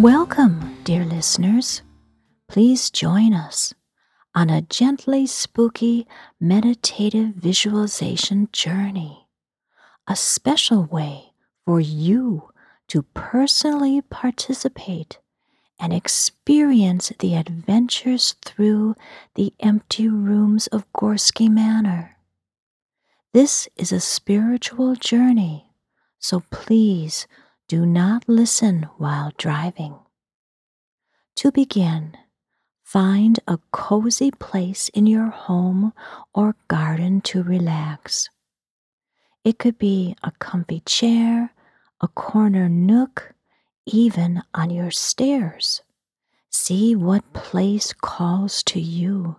Welcome, dear listeners. Please join us on a gently spooky meditative visualization journey, a special way for you to personally participate and experience the adventures through the empty rooms of Gorsky Manor. This is a spiritual journey, so please do not listen while driving. To begin, find a cozy place in your home or garden to relax. It could be a comfy chair, a corner nook, even on your stairs. See what place calls to you.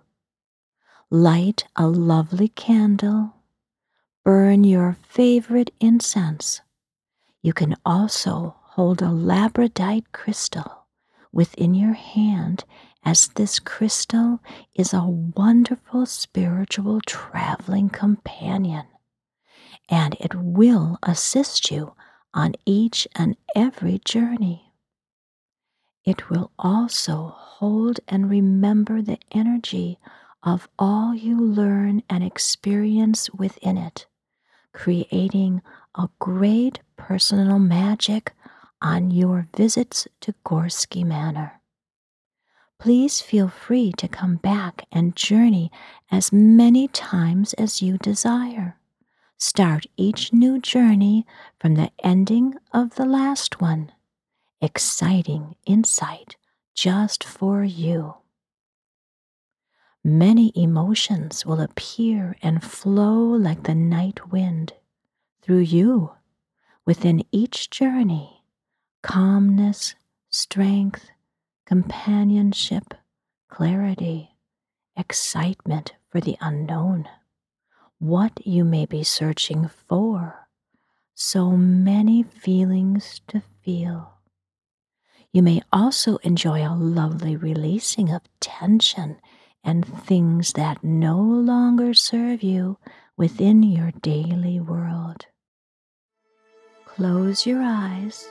Light a lovely candle. Burn your favorite incense. You can also hold a labradorite crystal within your hand, as this crystal is a wonderful spiritual traveling companion, and it will assist you on each and every journey. It will also hold and remember the energy of all you learn and experience within it, creating a great personal magic on your visits to Gorsky Manor. Please feel free to come back and journey as many times as you desire. Start each new journey from the ending of the last one. Exciting insight just for you. Many emotions will appear and flow like the night wind through you within each journey calmness, strength, companionship, clarity, excitement for the unknown what you may be searching for. So many feelings to feel. You may also enjoy a lovely releasing of tension and things that no longer serve you within your daily world. Close your eyes.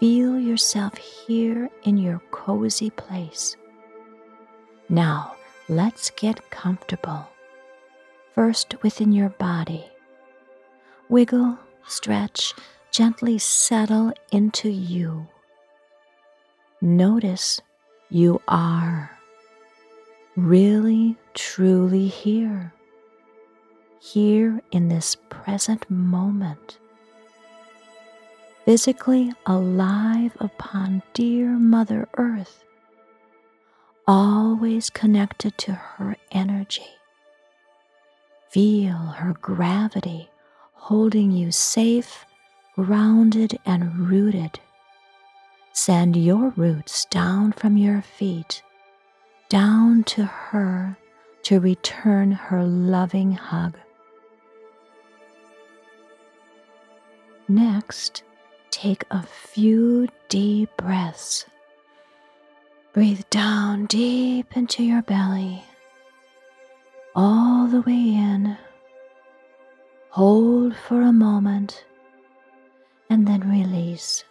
Feel yourself here in your cozy place. Now, let's get comfortable first within your body. Wiggle, stretch, gently settle into you. Notice you are really, truly here, here in this present moment, physically alive upon dear Mother Earth, always connected to her energy. Feel her gravity holding you safe, grounded, and rooted. Send your roots down from your feet, down to her to return her loving hug. Next, take a few deep breaths. Breathe down deep into your belly all the way in. Hold for a moment and then release.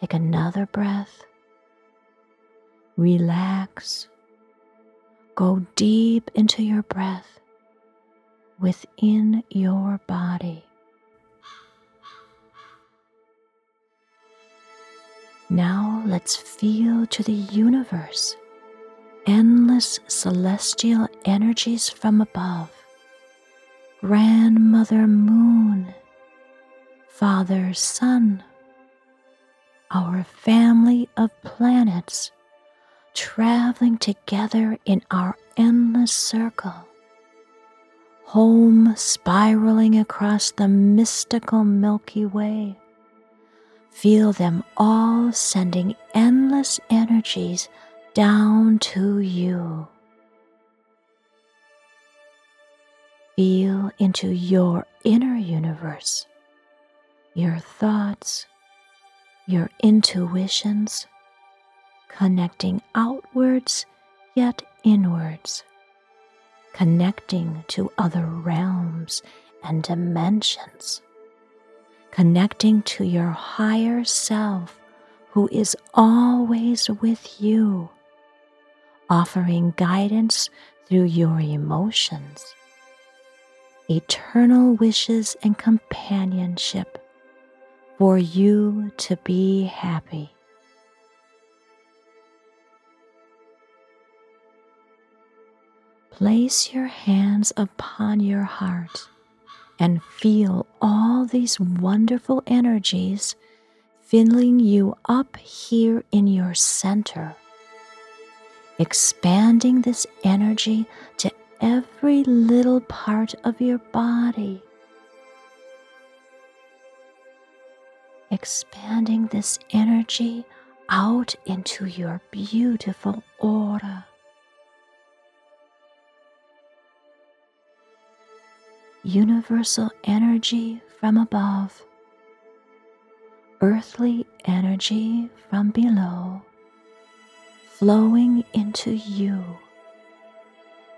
Take another breath. Relax. Go deep into your breath within your body. Now let's feel to the universe endless celestial energies from above. Grandmother Moon, Father Sun, our family of planets traveling together in our endless circle. Home spiraling across the mystical Milky Way. Feel them all sending endless energies down to you. Feel into your inner universe, your thoughts, your intuitions, connecting outwards yet inwards, connecting to other realms and dimensions, connecting to your higher self who is always with you, offering guidance through your emotions, eternal wishes, and companionship for you to be happy. Place your hands upon your heart and feel all these wonderful energies filling you up here in your center, expanding this energy to every little part of your body. Expanding this energy out into your beautiful aura. Universal energy from above earthly energy from below flowing into you,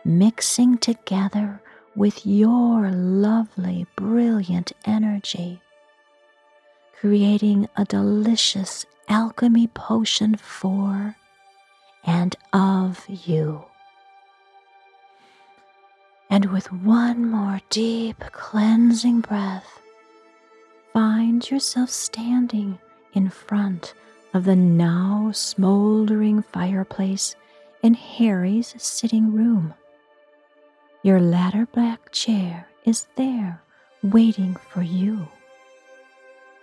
mixing together with your lovely, brilliant energy, creating a delicious alchemy potion for and of you. And with one more deep cleansing breath, find yourself standing in front of the now smoldering fireplace in Harry's sitting room. Your ladder back chair is there waiting for you.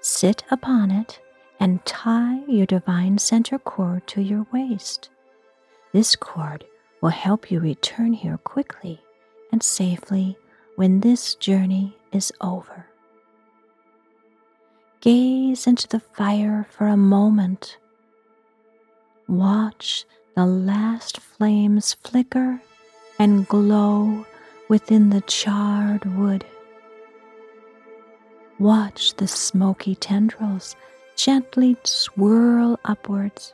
Sit upon it and tie your divine center cord to your waist. This cord will help you return here quickly and safely when this journey is over. Gaze into the fire for a moment. Watch the last flames flicker and glow within the charred wood. Watch the smoky tendrils gently swirl upwards,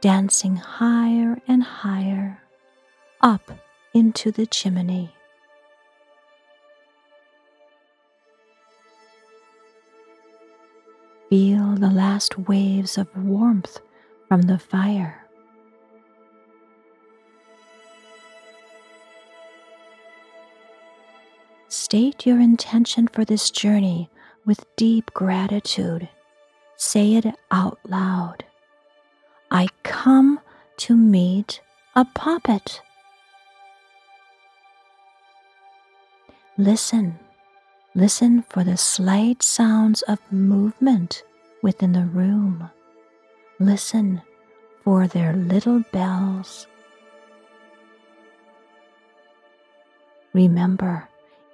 dancing higher and higher up into the chimney. Feel the last waves of warmth from the fire. State your intention for this journey with deep gratitude. Say it out loud. I come to meet a poppet. Listen Listen for the slight sounds of movement within the room. Listen for their little bells. Remember,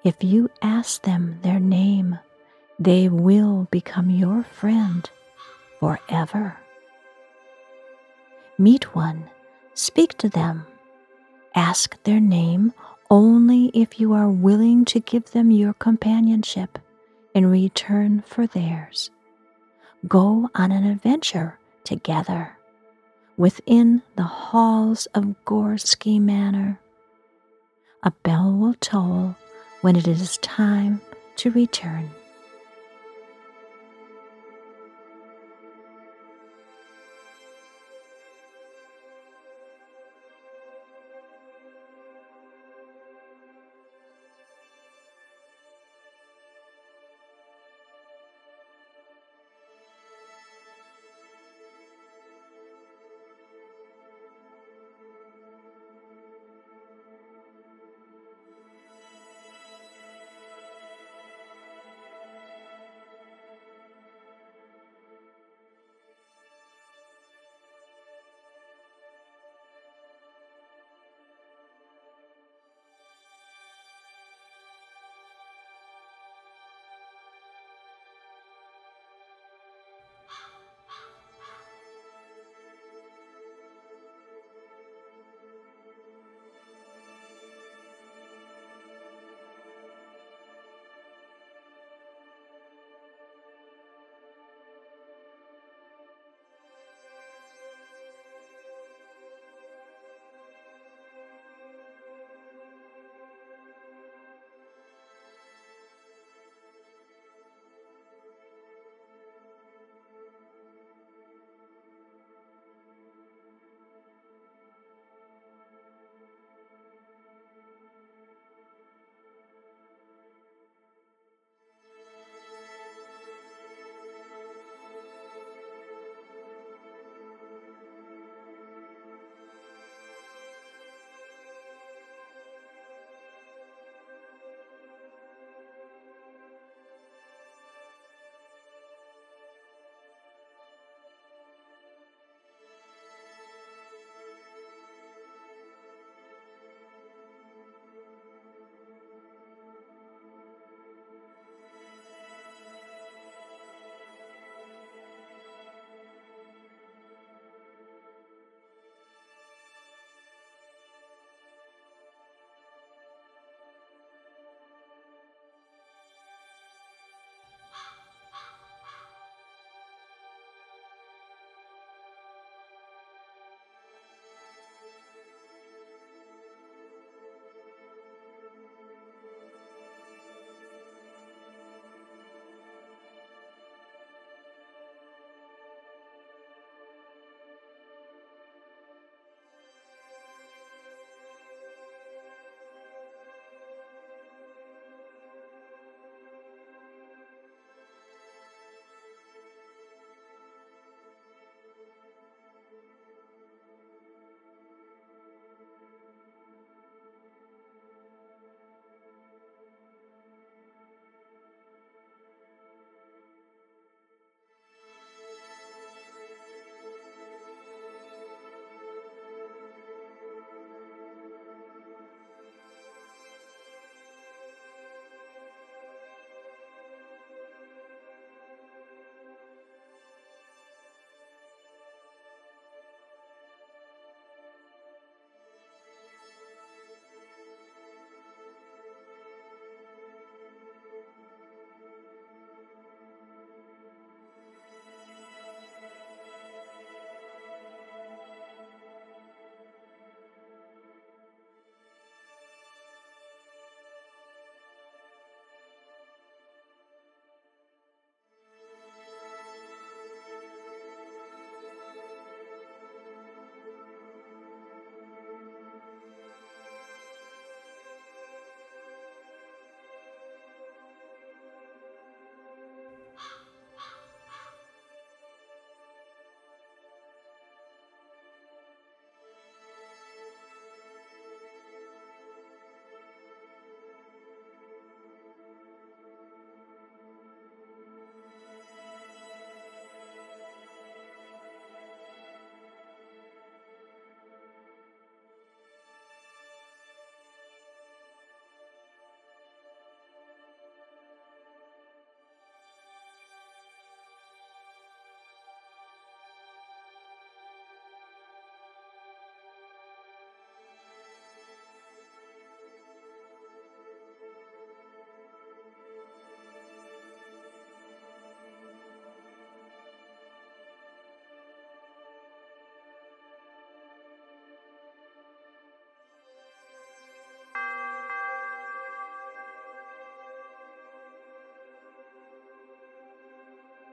if you ask them their name, they will become your friend forever. Meet one, speak to them, ask their name only if you are willing to give them your companionship in return for theirs. Go on an adventure together within the halls of Gorski Manor. A bell will toll when it is time to return.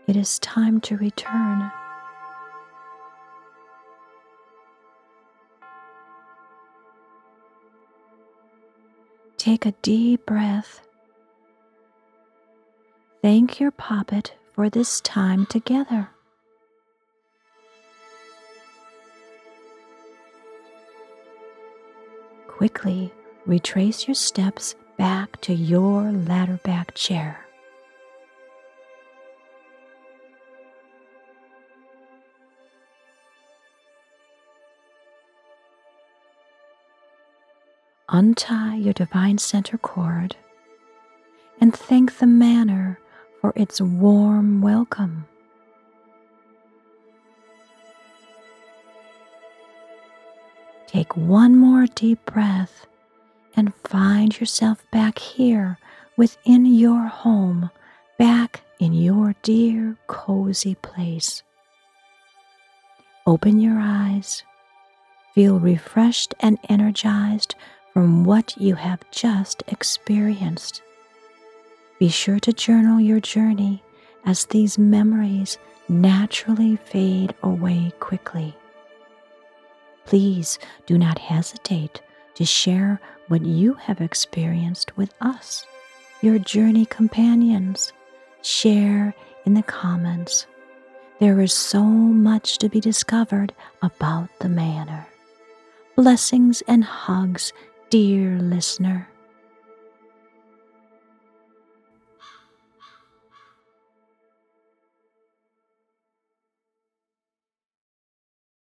It is time to return. Take a deep breath. Thank your poppet for this time together. Quickly retrace your steps back to your ladder back chair. Untie your divine center cord and thank the manor for its warm welcome. Take one more deep breath and find yourself back here within your home, back in your dear cozy place. Open your eyes, feel refreshed and energized from what you have just experienced. Be sure to journal your journey as these memories naturally fade away quickly. Please do not hesitate to share what you have experienced with us, your journey companions. Share in the comments. There is so much to be discovered about the manor. Blessings and hugs dear listener.